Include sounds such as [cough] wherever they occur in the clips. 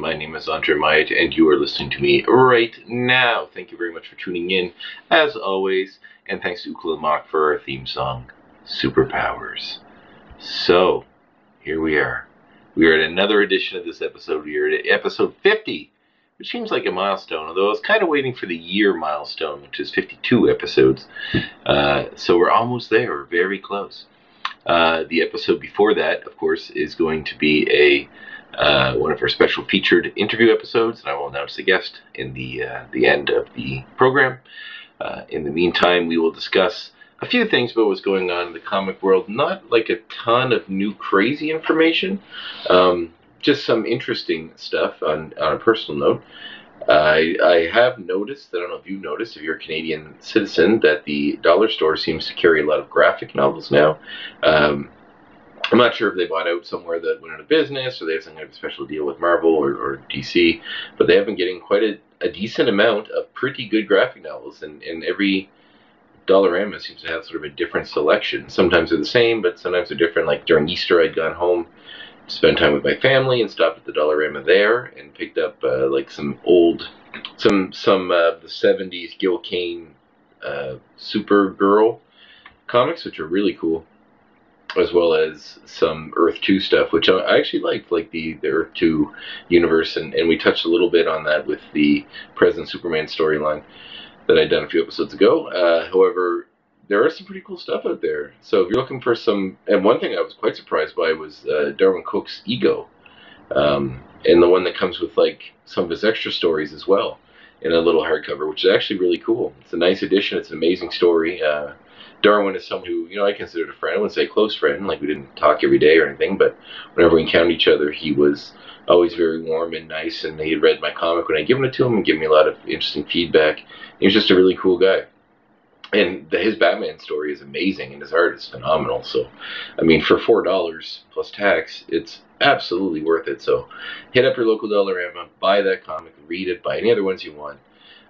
My name is Andre Myatt, and you are listening to me right now. Thank you very much for tuning in, as always, and thanks to Ukla Mock for our theme song, Superpowers. So, here we are. We are at another edition of this episode. We are at episode 50, which seems like a milestone, although I was kind of waiting for the year milestone, which is 52 episodes. Uh, so we're almost there, we're very close. Uh, the episode before that, of course, is going to be a uh, one of our special featured interview episodes, and I will announce the guest in the uh, the end of the program. Uh, in the meantime, we will discuss a few things about what's going on in the comic world. Not like a ton of new crazy information, um, just some interesting stuff on on a personal note. I, I have noticed, I don't know if you've noticed, if you're a Canadian citizen, that the dollar store seems to carry a lot of graphic novels now. Um, I'm not sure if they bought out somewhere that went out of business or they have some kind of special deal with Marvel or, or DC, but they have been getting quite a, a decent amount of pretty good graphic novels, and, and every Dollarama seems to have sort of a different selection. Sometimes they're the same, but sometimes they're different. Like during Easter, I'd gone home to spend time with my family and stopped at the Dollarama there and picked up uh, like some old, some some uh, the '70s Gil Kane uh, Supergirl comics, which are really cool as well as some Earth 2 stuff, which I actually liked, like the, the Earth 2 universe, and, and we touched a little bit on that with the present Superman storyline that I'd done a few episodes ago. Uh, however, there are some pretty cool stuff out there. So if you're looking for some, and one thing I was quite surprised by was uh, Darwyn Cooke's Ego, um, and the one that comes with like some of his extra stories as well in a little hardcover, which is actually really cool. It's a nice addition. It's an amazing story. Uh, Darwyn is someone who, you know, I considered a friend. I wouldn't say close friend, like we didn't talk every day or anything, but whenever we encountered each other, he was always very warm and nice, and he had read my comic when I'd given it to him and given me a lot of interesting feedback. He was just a really cool guy. And the, his Batman story is amazing, and his art is phenomenal. So, I mean, for four dollars plus tax, it's absolutely worth it. So, hit up your local Dollarama, buy that comic, read it, buy any other ones you want.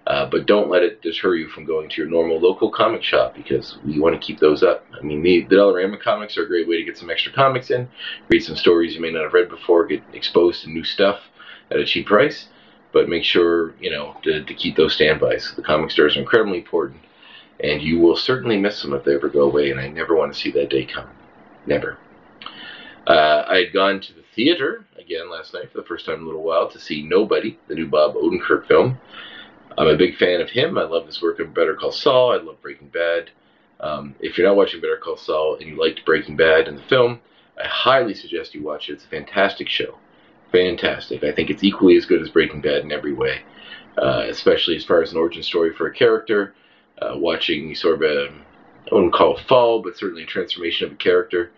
Uh, but don't let it deter you from going to your normal local comic shop because we want to keep those up. I mean, the, the Dollarama comics are a great way to get some extra comics in, read some stories you may not have read before, get exposed to new stuff at a cheap price. But make sure, you know, to, to keep those standbys. The comic stores are incredibly important, and you will certainly miss them if they ever go away, and I never want to see that day come. Never. Uh, I had gone to the theater again last night for the first time in a little while to see Nobody, the new Bob Odenkirk film. I'm a big fan of him. I love his work on Better Call Saul. I love Breaking Bad. Um, if you're not watching Better Call Saul and you liked Breaking Bad in the film, I highly suggest you watch it. It's a fantastic show. Fantastic. I think it's equally as good as Breaking Bad in every way, uh, especially as far as an origin story for a character. Uh, watching sort of a, I wouldn't call it fall, but certainly a transformation of a character.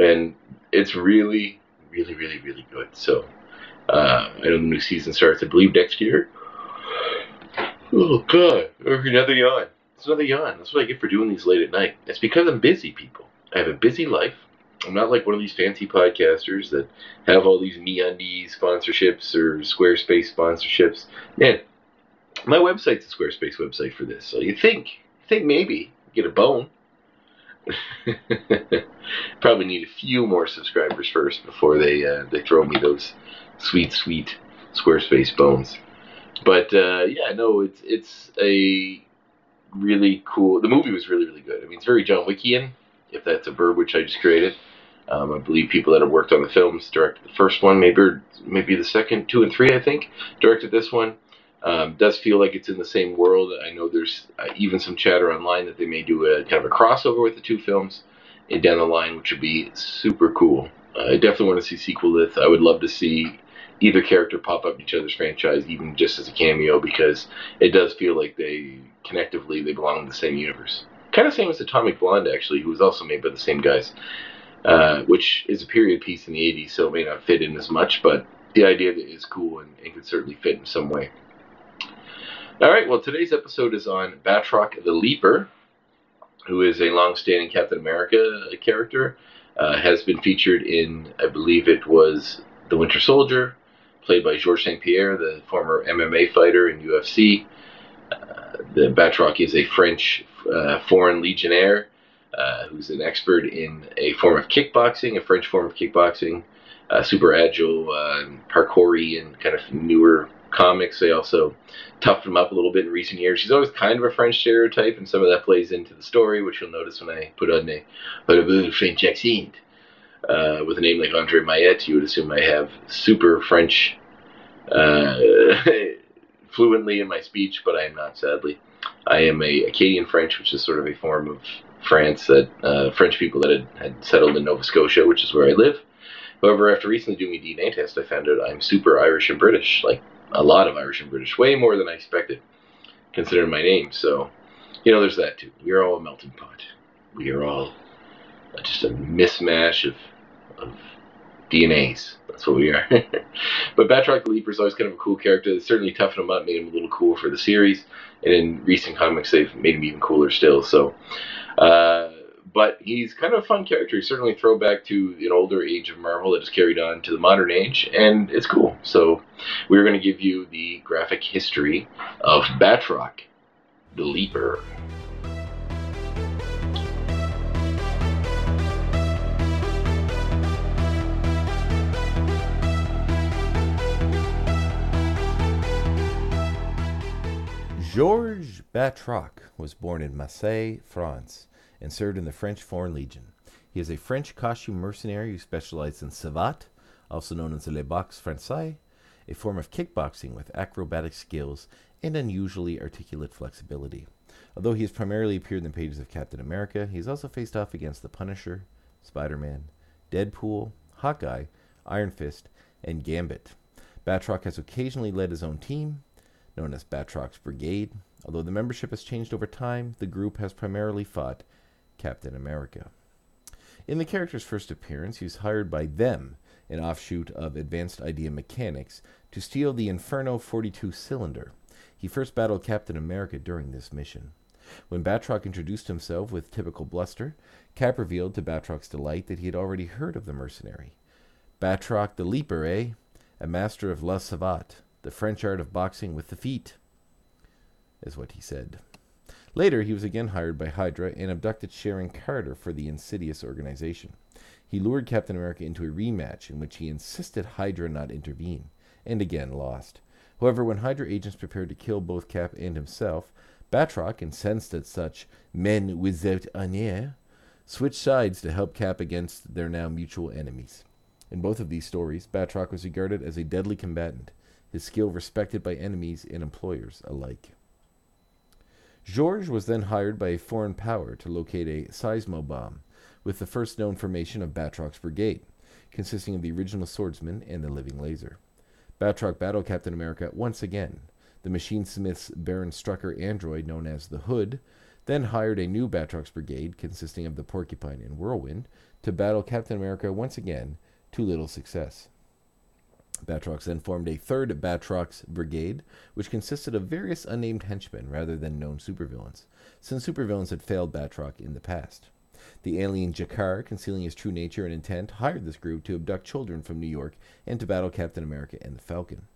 And it's really, really, really, really good. So uh, I know the new season starts, I believe, next year. Oh god, another yawn. It's another yawn. That's what I get for doing these late at night. It's because I'm busy, people. I have a busy life. I'm not like one of these fancy podcasters that have all these MeUndies sponsorships or Squarespace sponsorships. Man, my website's a Squarespace website for this. So you think, think maybe get a bone. [laughs] Probably need a few more subscribers first before they uh, they throw me those sweet, sweet Squarespace bones. But uh, yeah, no, it's it's a really cool. The movie was really really good. I mean, it's very John Wickian, if that's a verb which I just created. Um, I believe people that have worked on the films directed the first one, maybe maybe the second, two and three, I think, directed this one. Um, does feel like it's in the same world. I know there's uh, even some chatter online that they may do a kind of a crossover with the two films down the line, which would be super cool. Uh, I definitely want to see sequel with. I would love to see either character pop up in each other's franchise, even just as a cameo, because it does feel like they connectively they belong in the same universe. Kind of same as Atomic Blonde, actually, who was also made by the same guys, uh, which is a period piece in the '80s, so it may not fit in as much, but the idea is cool and, and could certainly fit in some way. All right, well, today's episode is on Batroc the Leaper, who is a long-standing Captain America character. Uh, has been featured in, I believe it was The Winter Soldier, played by Georges St. Pierre, the former MMA fighter in UFC. Uh, the Batroc is a French uh, foreign legionnaire uh, who's an expert in a form of kickboxing, a French form of kickboxing, uh, super agile, uh, parkoury, and kind of newer comics. They also toughed him up a little bit in recent years. He's always kind of a French stereotype, and some of that plays into the story, which you'll notice when I put on a, put a French accent. Uh, with a name like Andre Mayette, you would assume I have super French uh, [laughs] fluently in my speech, but I am not, sadly. I am a Acadian French, which is sort of a form of France that uh, French people that had, had settled in Nova Scotia, which is where I live. However, after recently doing a DNA test, I found out I'm super Irish and British, like a lot of Irish and British, way more than I expected, considering my name. So, you know, there's that too. We're all a melting pot. We are all just a mismatch of DNAs. That's what we are. [laughs] but Batroc the Leaper is always kind of a cool character. They certainly toughened him up, made him a little cool for the series. And in recent comics, they've made him even cooler still. So, uh, but he's kind of a fun character. He's certainly a throwback to an older age of Marvel that has carried on to the modern age, and it's cool. So, we're going to give you the graphic history of Batroc the Leaper. Georges Batroc was born in Marseille, France, and served in the French Foreign Legion. He is a French costume mercenary who specialized in savate, also known as le boxe français, a form of kickboxing with acrobatic skills and unusually articulate flexibility. Although he has primarily appeared in the pages of Captain America, he has also faced off against the Punisher, Spider Man, Deadpool, Hawkeye, Iron Fist, and Gambit. Batroc has occasionally led his own team, known as Batroc's Brigade. Although the membership has changed over time, the group has primarily fought Captain America. In the character's first appearance, he was hired by them, an offshoot of Advanced Idea Mechanics, to steal the Inferno 42 cylinder. He first battled Captain America during this mission. When Batroc introduced himself with typical bluster, Cap revealed to Batroc's delight that he had already heard of the mercenary. Batroc the Leaper, eh? A master of la savate, the French art of boxing with the feet, is what he said. Later, he was again hired by Hydra and abducted Sharon Carter for the insidious organization. He lured Captain America into a rematch in which he insisted Hydra not intervene, and again lost. However, when Hydra agents prepared to kill both Cap and himself, Batroc, incensed at such men without honneur, switched sides to help Cap against their now mutual enemies. In both of these stories, Batroc was regarded as a deadly combatant, his skill respected by enemies and employers alike. Georges was then hired by a foreign power to locate a seismobomb, with the first known formation of Batroc's brigade, consisting of the original swordsman and the living laser. Batroc battled Captain America once again. The Machinesmith's Baron Strucker android, known as the Hood, then hired a new Batroc's brigade, consisting of the Porcupine and Whirlwind, to battle Captain America once again, to little success. Batroc then formed a third Batroc's brigade, which consisted of various unnamed henchmen rather than known supervillains, since supervillains had failed Batroc in the past. The alien Jakar, concealing his true nature and intent, hired this group to abduct children from New York and to battle Captain America and the Falcon.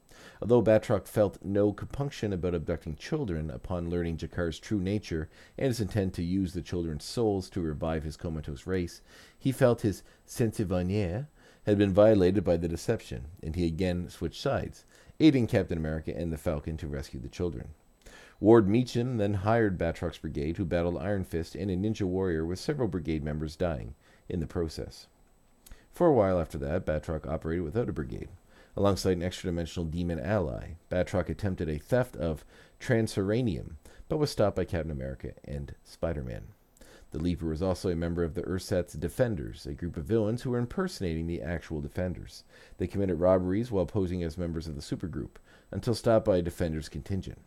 Although Batroc felt no compunction about abducting children upon learning Jakar's true nature and his intent to use the children's souls to revive his comatose race, he felt his sensibilier had been violated by the deception, and he again switched sides, aiding Captain America and the Falcon to rescue the children. Ward Meachum then hired Batroc's brigade, who battled Iron Fist and a ninja warrior, with several brigade members dying in the process. For a while after that, Batroc operated without a brigade. Alongside an extra dimensional demon ally, Batroc attempted a theft of Transuranium, but was stopped by Captain America and Spider Man. The Leaper was also a member of the Ersatz Defenders, a group of villains who were impersonating the actual Defenders. They committed robberies while posing as members of the supergroup, until stopped by a Defenders contingent.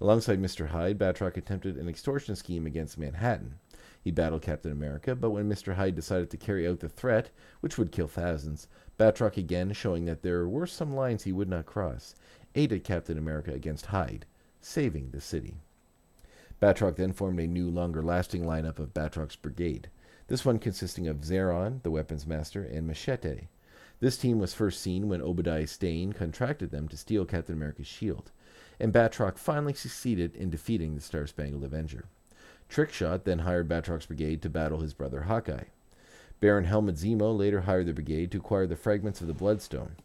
Alongside Mr. Hyde, Batroc attempted an extortion scheme against Manhattan. He battled Captain America, but when Mr. Hyde decided to carry out the threat, which would kill thousands, Batroc again, showing that there were some lines he would not cross, aided Captain America against Hyde, saving the city. Batroc then formed a new, longer lasting lineup of Batroc's Brigade, this one consisting of Zaran, the weapons master, and Machete. This team was first seen when Obadiah Stane contracted them to steal Captain America's shield, and Batroc finally succeeded in defeating the Star Spangled Avenger. Trickshot then hired Batroc's brigade to battle his brother Hawkeye. Baron Helmut Zemo later hired the brigade to acquire the fragments of the Bloodstone.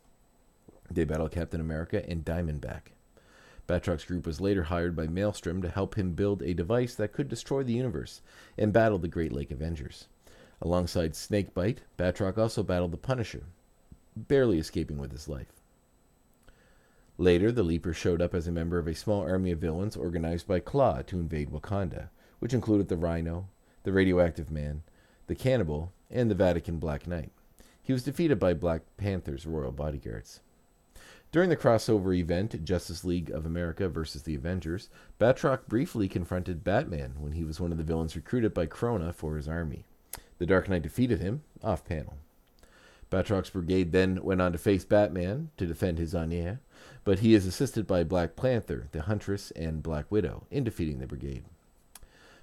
They battled Captain America and Diamondback. Batroc's group was later hired by Maelstrom to help him build a device that could destroy the universe and battle the Great Lake Avengers. Alongside Snakebite, Batroc also battled the Punisher, barely escaping with his life. Later, the Leaper showed up as a member of a small army of villains organized by Klaw to invade Wakanda which included the Rhino, the Radioactive Man, the Cannibal, and the Vatican Black Knight. He was defeated by Black Panther's royal bodyguards. During the crossover event Justice League of America versus the Avengers, Batroc briefly confronted Batman when he was one of the villains recruited by Krona for his army. The Dark Knight defeated him off panel. Batroc's brigade then went on to face Batman to defend his Anya, but he is assisted by Black Panther, the Huntress, and Black Widow in defeating the brigade.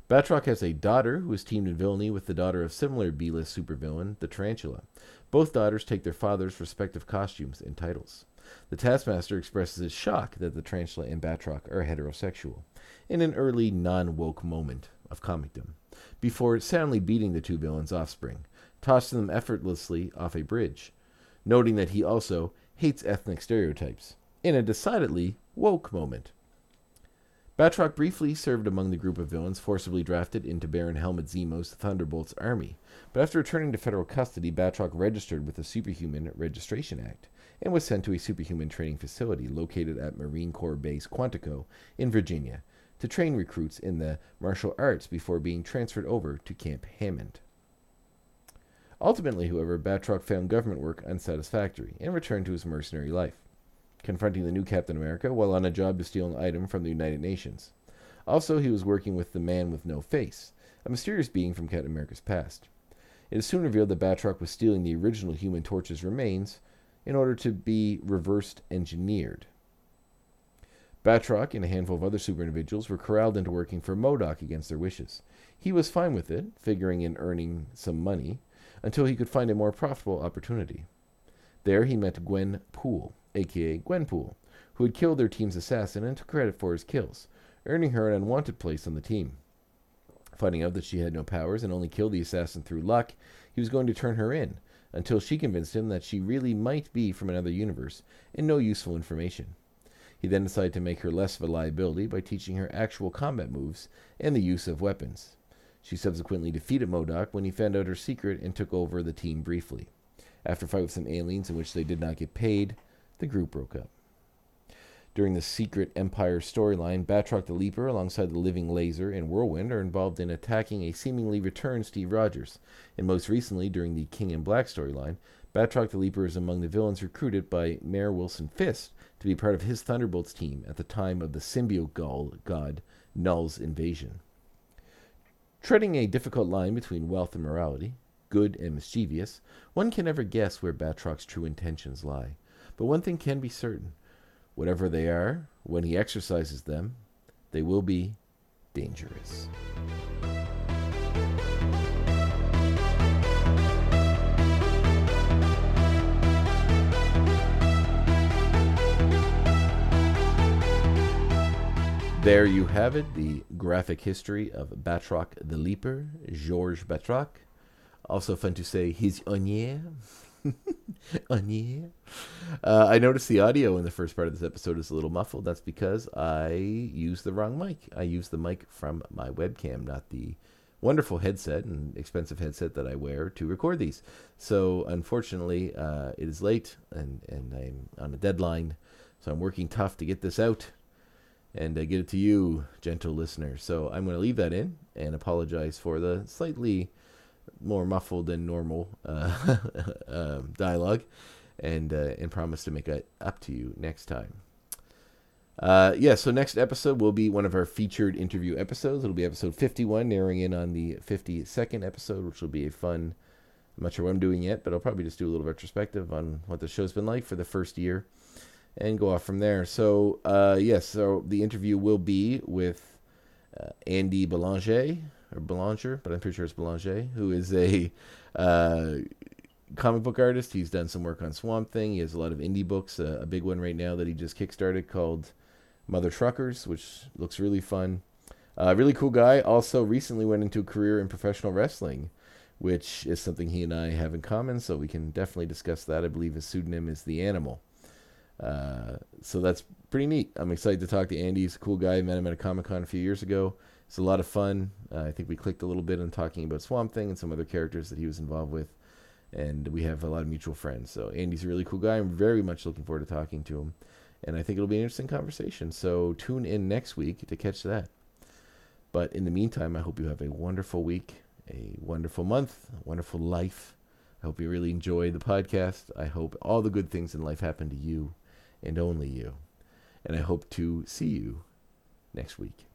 Batroc has a daughter who is teamed in villainy with the daughter of similar B-list supervillain, the Tarantula. Both daughters take their father's respective costumes and titles. The Taskmaster expresses his shock that the Tarantula and Batroc are heterosexual, in an early non-woke moment of comicdom, before soundly beating the two villains' offspring, tossing them effortlessly off a bridge, noting that he also hates ethnic stereotypes, in a decidedly woke moment. Batroc briefly served among the group of villains forcibly drafted into Baron Helmut Zemo's Thunderbolts army, but after returning to federal custody, Batroc registered with the Superhuman Registration Act and was sent to a superhuman training facility located at Marine Corps Base Quantico in Virginia to train recruits in the martial arts before being transferred over to Camp Hammond. Ultimately, however, Batroc found government work unsatisfactory and returned to his mercenary life confronting the new Captain America while on a job to steal an item from the United Nations. Also, he was working with the Man with No Face, a mysterious being from Captain America's past. It is soon revealed that Batroc was stealing the original Human Torch's remains in order to be reversed engineered. Batroc and a handful of other super individuals were corralled into working for MODOK against their wishes. He was fine with it, figuring in earning some money, until he could find a more profitable opportunity. There he met Gwen Poole, aka Gwenpool, who had killed their team's assassin and took credit for his kills, earning her an unwanted place on the team. Finding out that she had no powers and only killed the assassin through luck, he was going to turn her in, until she convinced him that she really might be from another universe and no useful information. He then decided to make her less of a liability by teaching her actual combat moves and the use of weapons. She subsequently defeated MODOK when he found out her secret and took over the team briefly. After a fight with some aliens in which they did not get paid, the group broke up. During the Secret Empire storyline, Batroc the Leaper, alongside the Living Laser and Whirlwind, are involved in attacking a seemingly returned Steve Rogers. And most recently, during the King in Black storyline, Batroc the Leaper is among the villains recruited by Mayor Wilson Fisk to be part of his Thunderbolts team at the time of the symbiote god Knull's invasion. Treading a difficult line between wealth and morality, good and mischievous, one can never guess where Batroc's true intentions lie. But one thing can be certain whatever they are, when he exercises them, they will be dangerous. There you have it, the graphic history of Batroc the Leaper, Georges Batroc. Also fun to say his onier. [laughs] Uh, I noticed the audio in the first part of this episode is a little muffled. That's because I used the wrong mic. I used the mic from my webcam, not the wonderful headset and expensive headset that I wear to record these. So unfortunately, uh, it is late and, and I'm on a deadline. So I'm working tough to get this out and uh, get it to you, gentle listener. So I'm going to leave that in and apologize for the slightly more muffled than normal uh, [laughs] um, dialogue, and uh, and promise to make it up to you next time. Uh, yeah, so next episode will be one of our featured interview episodes. It'll be episode 51, narrowing in on the 52nd episode, which will be a fun. I'm not sure what I'm doing yet, but I'll probably just do a little retrospective on what the show's been like for the first year and go off from there. So, uh, yes, so the interview will be with uh, Andy Belanger, or Belanger, but I'm pretty sure it's Belanger, who is a uh, comic book artist. He's done some work on Swamp Thing. He has a lot of indie books. Uh, a big one right now that he just kickstarted called Mother Truckers, which looks really fun. Uh, really cool guy. Also, recently went into a career in professional wrestling, which is something he and I have in common. So we can definitely discuss that. I believe his pseudonym is The Animal. Uh, so that's pretty neat. I'm excited to talk to Andy. He's a cool guy. I met him at a Comic Con a few years ago. It's a lot of fun. Uh, I think we clicked a little bit on talking about Swamp Thing and some other characters that he was involved with. And we have a lot of mutual friends. So Andy's a really cool guy. I'm very much looking forward to talking to him. And I think it'll be an interesting conversation. So tune in next week to catch that. But in the meantime, I hope you have a wonderful week, a wonderful month, a wonderful life. I hope you really enjoy the podcast. I hope all the good things in life happen to you and only you. And I hope to see you next week.